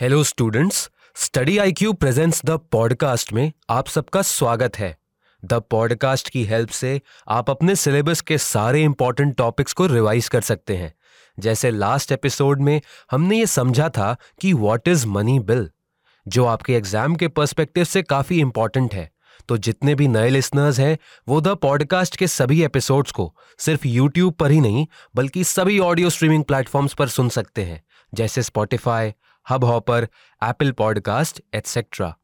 Hello students study I Q presents the podcast में आप सबका स्वागत है। द पॉडकास्ट की हेल्प से आप अपने सिलेबस के सारे इंपॉर्टेंट टॉपिक्स को रिवाइज कर सकते हैं। जैसे लास्ट एपिसोड में हमने ये समझा था कि व्हाट इज़ मनी बिल जो आपके एग्ज़ाम के पर्सपेक्टिव से काफ़ी इंपॉर्टेंट है। तो जितने भी नए लिसनर्स हैं, वो द पॉडकास्ट के सभी एपिसोड्स को सिर्फ़ यूट्यूब पर ही नहीं, बल्कि सभी ऑडियो स्ट्रीमिंग प्लेटफॉर्म्स पर सुन सकते हैं। जैसे Spotify Hub Hopper Apple Podcast etcetera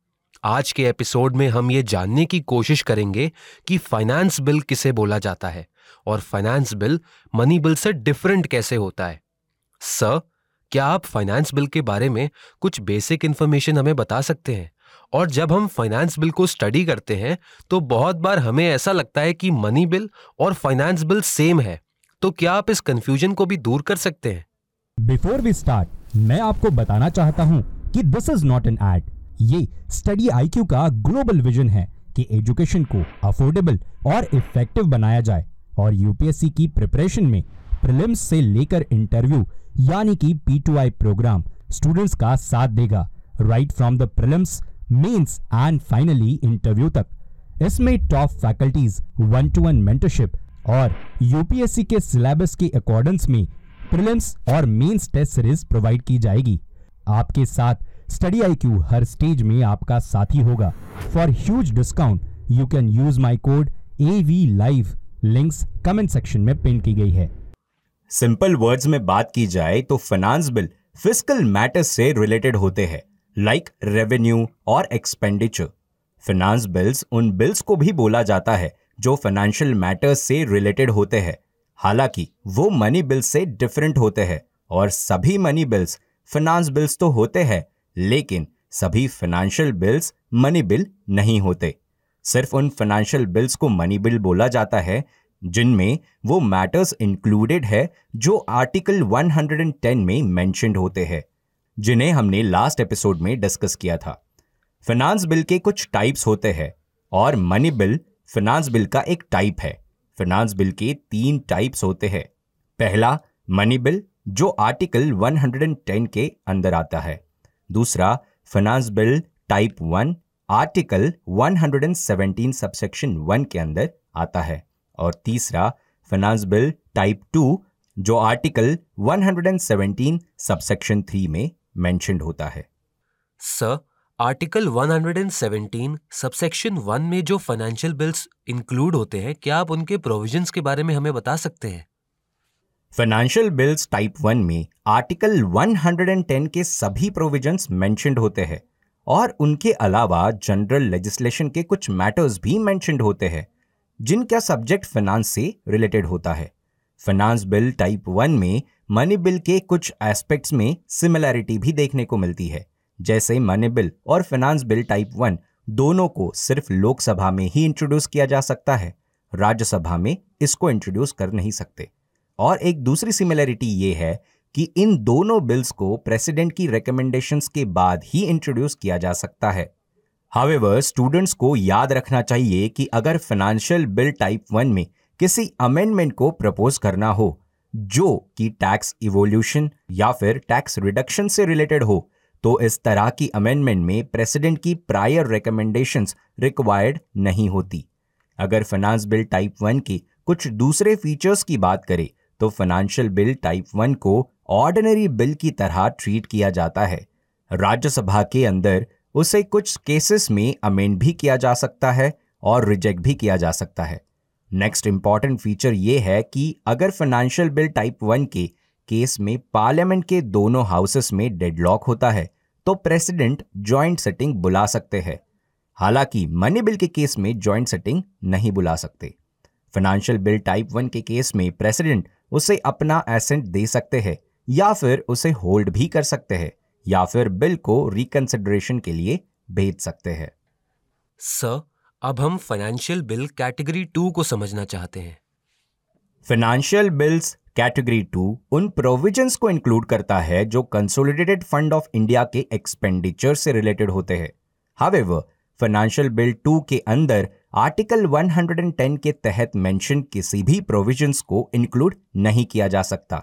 आज के एपिसोड में हम ये जानने की कोशिश करेंगे कि फाइनेंस बिल किसे बोला जाता है और फाइनेंस बिल मनी बिल से डिफरेंट कैसे होता है। सर क्या आप फाइनेंस बिल के बारे में कुछ बेसिक इन्फॉर्मेशन हमें बता सकते हैं? और जब हम फाइनेंस बिल को स्टडी करते हैं तो बहुत बार हमें ऐसा लगता है कि मनी बिल और फाइनेंस बिल सेम है। तो क्या आप इस कंफ्यूजन को भी दूर कर सकते हैं? बिफोर वी स्टार्ट मैं आपको बताना चाहता हूँ कि this is not an ad ये स्टडी आईक्यू का ग्लोबल विजन है कि एजुकेशन को अफोर्डेबल और इफ़ेक्टिव बनाया जाए और यूपीएससी की प्रिपरेशन में प्रिलिम्स से लेकर इंटरव्यू यानी कि आई प्रोग्राम स्टूडेंट्स का साथ देगा right from the prelims mains and finally interview तक। इसमें top faculties one to one mentorship और यूपीएससी के सिलेबस के अकॉर्डेंस में प्रीलिम्स और मेंस टेस्ट सीरीज़ प्रोवाइड की जाएगी। आपके साथ स्टडी आई क्यू हर स्टेज में आपका साथी होगा। For huge discount you can use my code A V live links comment section में पिन की गई है। सिंपल वर्ड्स में बात की जाए तो फाइनेंस बिल फ़िज़िकल मैटर्स से रिलेटेड होते हैं लाइक रेवेन्यू और एक्सपेंडिचर फाइनेंस बिल्स उन बिल्स को भी बोला जाता है जो फाइनेंशियल मैटर्स से रिलेटेड होते हैं। हालाँकि वो मनी बिल्स से डिफरेंट होते हैं और सभी मनी बिल्स फाइनेंस बिल्स तो होते हैं, लेकिन सभी फाइनेंशियल बिल्स मनी बिल नहीं होते। सिर्फ़ उन फाइनेंशियल बिल्स को मनी बिल बोला जाता है, जिनमें वो मैटर्स इंक्लूडेड है, जो आर्टिकल 110 में मेंशनड होते हैं, जिन्हें हमने लास्ट एपिसोड में डिस्कस किया था। फाइनेंस बिल के कुछ टाइप्स होते हैं और मनी बिल फाइनेंस बिल का एक टाइप है। फाइनेंस बिल के तीन टाइप्स होते हैं। पहला मनी बिल जो आर्टिकल 110 के अंदर आता है। दूसरा finance bill type one article 117 subsection one के अंदर आता है। और तीसरा फाइनेंस बिल टाइप टू जो आर्टिकल 117 सबसेक्शन थ्री में मेंशनड होता है। सर आर्टिकल 117 सबसेक्शन वन में जो फाइनेंशियल बिल्स इंक्लूड होते हैं, क्या आप उनके प्रोविजंस के बारे में हमें बता सकते हैं? फाइनेंशियल बिल्स टाइप वन में आर्टिकल 110 के सभी प्रोविजंस मेंशनड होते हैं, और उनके अलावा जनरल लेजिस्लेशन के कुछ मैटर्स भी मेंशनड होते हैं जिनका सब्जेक्ट फाइनेंस से रिलेटेड होता है। फाइनेंस बिल टाइप वन में मनी बिल के कुछ एस्पेक्ट्स में सिमिलैरिटी भी देखने को मिलती है। जैसे मनी बिल और फाइनेंस बिल टाइप वन दोनों को सिर्फ़ लोकसभा में ही इंट्रोड्यूस किया जा सकता है। राज्यसभा में इसको इंट्रोड्यूस कर नहीं सकते। और एक दूसरी सिमिलरिटी ये है कि इन दोनों बिल्स को प्रेसिडेंट की रिकमेंडेशंस के बाद ही इंट्रोड्यूस किया जा सकता है। हावेवर स्टूडेंट्स को याद रखना चाहिए कि अगर फाइनेंशियल बिल टाइप वन में किसी अमेंडमेंट को प्रपोज करना हो, जो कि टैक्स इवोल्यूशन या फिर टैक्स रिडक्शन से रिलेटेड हो तो इस तरह की अमेंडमेंट में प्रेसिडेंट की प्रायर रिकमेंडेशंस रिक्वायर्ड नहीं होती। अगर फाइनेंस बिल टाइप वन की कुछ दूसरे फीचर्स की बात करें तो फाइनेंशियल बिल टाइप वन को ऑर्डिनरी बिल की तरह ट्रीट किया जाता है। राज्यसभा के अंदर उसे कुछ केसेस में अमेंड भी किया जा सकता है और रिजेक्ट भी किया जा सकता है। नेक्स्ट इंपॉर्टेंट फीचर ये है कि अगर फाइनेंशियल बिल टाइप वन के केस में पार्लियामेंट के दोनों हाउसेस में डेडलॉक होता है तो प्रेसिडेंट ज्वाइंट सेटिंग बुला सकते हैं। हालाँकि मनी बिल के केस में ज्वाइंट सेटिंग नहीं बुला सकते। फाइनेंशियल बिल टाइप वन के केस में प्रेसिडेंट उसे अपना एसेंट दे सकते हैं या फिर उसे होल्ड भी कर सकते हैं या फिर बिल को रिकंसिडरेशन के लिए भेज सकते हैं। सर अब हम फाइनेंशियल बिल कैटेगरी टू को समझना चाहते हैं। फाइनेंशियल बिल्स कैटेगरी टू उन प्रोविजंस को इंक्लूड करता है जो कंसोलिडेटेड फंड ऑफ़ इंडिया के एक्सपेंडिचर से रिलेटेड होते हैं। हावेवर फाइनेंशियल बिल टू के अंदर आर्टिकल 110 के तहत मेंशन किसी भी प्रोविजंस को इंक्लूड नहीं किया जा सकता।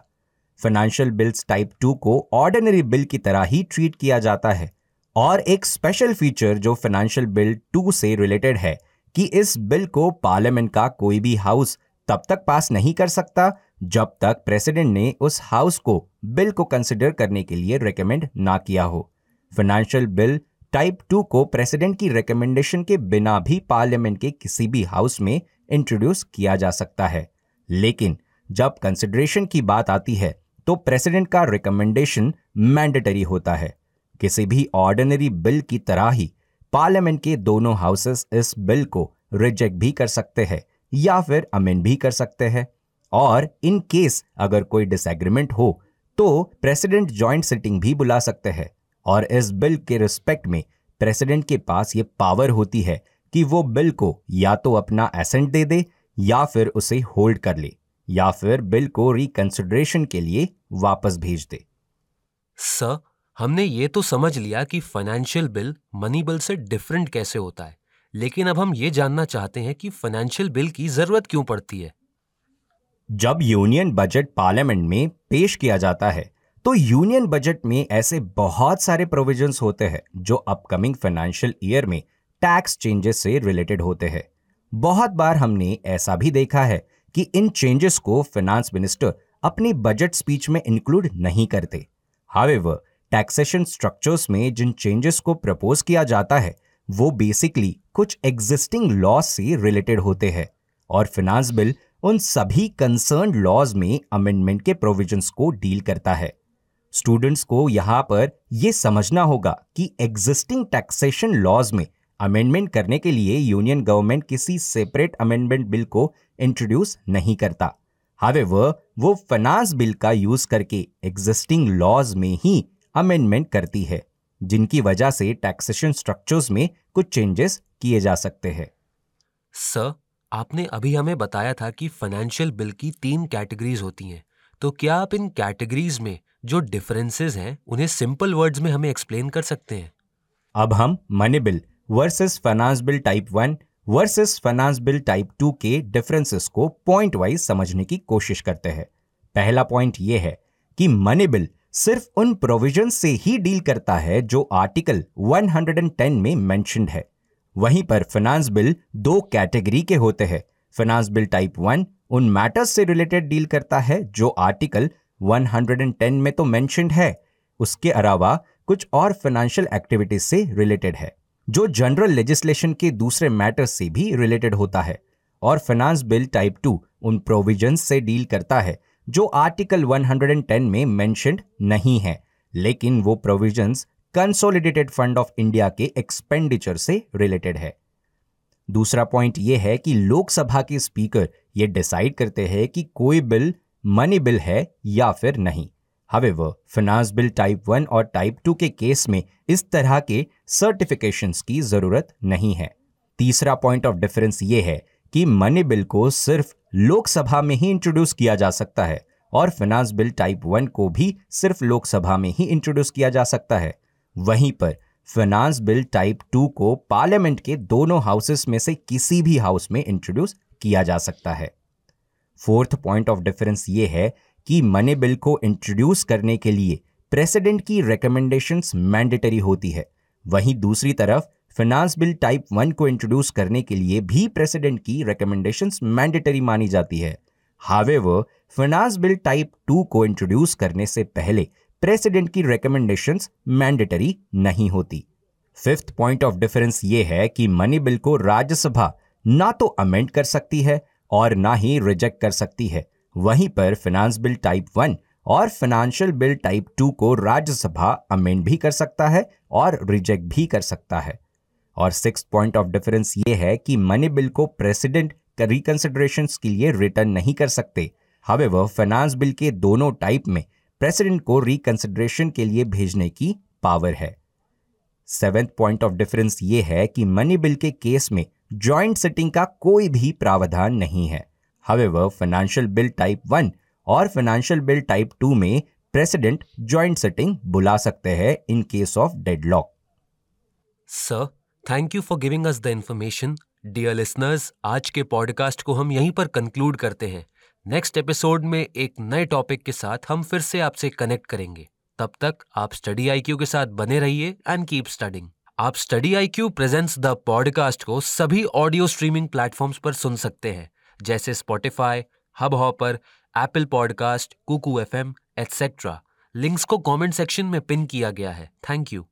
फाइनेंशियल बिल्स टाइप टू को ऑर्डिनरी बिल की तरह ही ट्रीट किया जाता है। और एक स्पेशल फीचर जो फाइनेंशियल बिल टू से रिलेटेड है कि इस बिल को पार्लियामेंट का कोई भी हाउस तब तक पास नहीं कर सकता, जब तक प्रेसिडेंट ने उस हाउस को बिल को कंसिडर करने के लिए रिकमेंड ना किया हो। फाइनेंशियल बिल टाइप टू को प्रेसिडेंट की रिकमेंडेशन के बिना भी पार्लियामेंट के किसी भी हाउस में इंट्रोड्यूस किया जा सकता है। लेकिन जब कंसिडरेशन की बात आती है तो प्रेसिडेंट का रिकमेंडेशन मैंडेटरी होता है। किसी भी ऑर्डिनरी बिल की तरह ही पार्लियामेंट के दोनों हाउसेस इस बिल को रिजेक्ट भी कर सकते हैं। या फिर अमेंड भी कर सकते हैं। और इन केस अगर कोई डिसएग्रीमेंट हो तो प्रेसिडेंट जॉइंट सिटिंग भी बुला सकते हैं। और इस बिल के रिस्पेक्ट में प्रेसिडेंट के पास ये पावर होती है कि वो बिल को या तो अपना एसेंट दे दे या फिर उसे होल्ड कर ले, या फिर बिल को रिकंसिडरेशन के लिए वापस भेज दे। सर, हमने ये तो समझ लिया कि फाइनेंशियल बिल मनी बिल से डिफरेंट कैसे होता है। लेकिन अब हम ये जानना चाहते हैं कि फाइनेंशियल बिल की ज़रूरत क्यों पड़ती है? जब यूनियन बजट पार्लियामेंट में पेश किया जाता है तो यूनियन बजट में ऐसे बहुत सारे प्रोविजंस होते हैं, जो अपकमिंग फाइनेंशियल ईयर में टैक्स चेंजेस से रिलेटेड होते हैं। बहुत बार हमने ऐसा भी देखा है कि इन चेंजेस को फाइनेंस मिनिस्टर अपनी बजट स्पीच में इंक्लूड नहीं करते। हावेवर टैक्सेशन स्ट्रक्चर्स में जिन चेंजेस को प्रपोज किया जाता है वो बेसिकली कुछ एग्जिस्टिंग लॉज से रिलेटेड होते हैं और फिनांस बिल उन सभी कंसर्न लॉज में अमेंडमेंट के प्रोविजंस को डील करता है। स्टूडेंट्स को यहाँ पर यह समझना होगा कि एग्जिस्टिंग टैक्सेशन लॉज में अमेंडमेंट करने के लिए यूनियन गवर्नमेंट किसी सेपरेट अमेंडमेंट बिल को इंट्रोड्यूस नहीं करता। हावेवर वो फाइनेंस बिल का यूज़ करके एग्जिस्टिंग लॉज में ही अमेंडमेंट करती है। जिनकी वजह से टैक्सेशन स्ट्रक्चर्स में कुछ चेंजेस किए जा सकते हैं। सर आपने अभी हमें बताया था कि फाइनेंशियल बिल की तीन कैटेगरीज होती हैं। तो क्या आप इन कैटेगरीज में जो डिफरेंसेस हैं उन्हें सिंपल वर्ड्स में हमें एक्सप्लेन कर सकते हैं? अब हम money bill versus finance bill type one versus finance bill type two के डिफरेंसेस को पॉइंट वाइज समझने की कोशिश करते हैं। पहला पॉइंट यह है कि मनी बिल सिर्फ़ उन प्रोविज़न से ही डील करता है जो आर्टिकल 110 में मेंशनड है। वहीं पर फाइनेंस बिल दो कैटेगरी के होते हैं। फाइनेंस बिल टाइप वन उन मैटर्स से रिलेटेड डील करता है जो आर्टिकल 110 में तो मेंशनड है। उसके अलावा कुछ और फाइनेंशियल एक्टिविटीज़ से रिलेटेड है, जो जनरल लेजिस्लेशन के दूसरे मैटर्स से भी रिलेटेड होता है। और फाइनेंस बिल टाइप टू उन प्रोविज़न से डील करता है जो आर्टिकल 110 में मेंशनड नहीं है, लेकिन वो provisions consolidated fund of India के एक्सपेंडिचर से रिलेटेड है। दूसरा पॉइंट यह है कि लोकसभा के स्पीकर ये डिसाइड करते हैं कि कोई बिल मनी बिल है या फिर नहीं। However finance bill type one और टाइप टू के केस में इस तरह के सर्टिफिकेशंस की ज़रूरत नहीं है। तीसरा पॉइंट ऑफ़ डिफरेंस ये है कि मनी बिल को सिर्फ़ लोकसभा में ही इंट्रोड्यूस किया जा सकता है और फाइनेंस बिल टाइप वन को भी सिर्फ़ लोकसभा में ही इंट्रोड्यूस किया जा सकता है। वहीं पर फाइनेंस बिल टाइप टू को पार्लियामेंट के दोनों हाउसेस में से किसी भी हाउस में इंट्रोड्यूस किया जा सकता है। फोर्थ पॉइंट ऑफ़ डिफरेंस ये है कि मनी बिल को इंट्रोड्यूस करने के लिए प्रेसिडेंट की रिकमेंडेशंस मैंडेटरी होती है। वहीं दूसरी तरफ़ फाइनेंस बिल टाइप वन को इंट्रोड्यूस करने के लिए भी प्रेसिडेंट की रिकमेंडेशंस मैंडेटरी मानी जाती है। However finance bill type two को इंट्रोड्यूस करने से पहले प्रेसिडेंट की रिकमेंडेशंस मैंडेटरी नहीं होती। फिफ्थ पॉइंट ऑफ़ डिफरेंस ये है कि मनी बिल को राज्यसभा ना तो अमेंड कर सकती है और ना ही रिजेक्ट कर सकती है। वहीं पर फाइनेंस बिल टाइप वन और फाइनेंशियल बिल टाइप टू को राज्यसभा अमेंड भी कर सकता है और रिजेक्ट भी कर सकता है। और सिक्स पॉइंट ऑफ़ डिफरेंस ये है कि मनी बिल को प्रेसिडेंट रिकंसिडरेशन के लिए रिटर्न नहीं कर सकते। हवे फाइनेंस बिल के दोनों टाइप में प्रेसिडेंट को रिकंसिडरेशन के लिए भेजने की पावर है। सेवेंथ पॉइंट ऑफ़ डिफरेंस ये है कि मनी बिल के केस में ज्वाइंट सिटिंग का कोई भी प्रावधान नहीं है। However financial bill type one और फाइनेंशियल बिल टाइप टू में प्रेसिडेंट ज्वाइंट सिटिंग बुला सकते हैं in case of deadlock sir thank you for giving us the information dear listeners आज के पॉडकास्ट को हम यहीं पर कंक्लूड करते हैं। नेक्स्ट एपिसोड में एक नए टॉपिक के साथ हम फिर से आपसे कनेक्ट करेंगे। तब तक आप स्टडी आईक्यू के साथ बने रहिए एंड कीप स्टडिंग आप study I Q presents the podcast को सभी ऑडियो स्ट्रीमिंग प्लेटफॉर्म्स पर सुन सकते हैं। जैसे Spotify Hubhopper Apple podcast Kuku F M etcetera links को कमेंट सेक्शन में पिन किया गया है। Thank you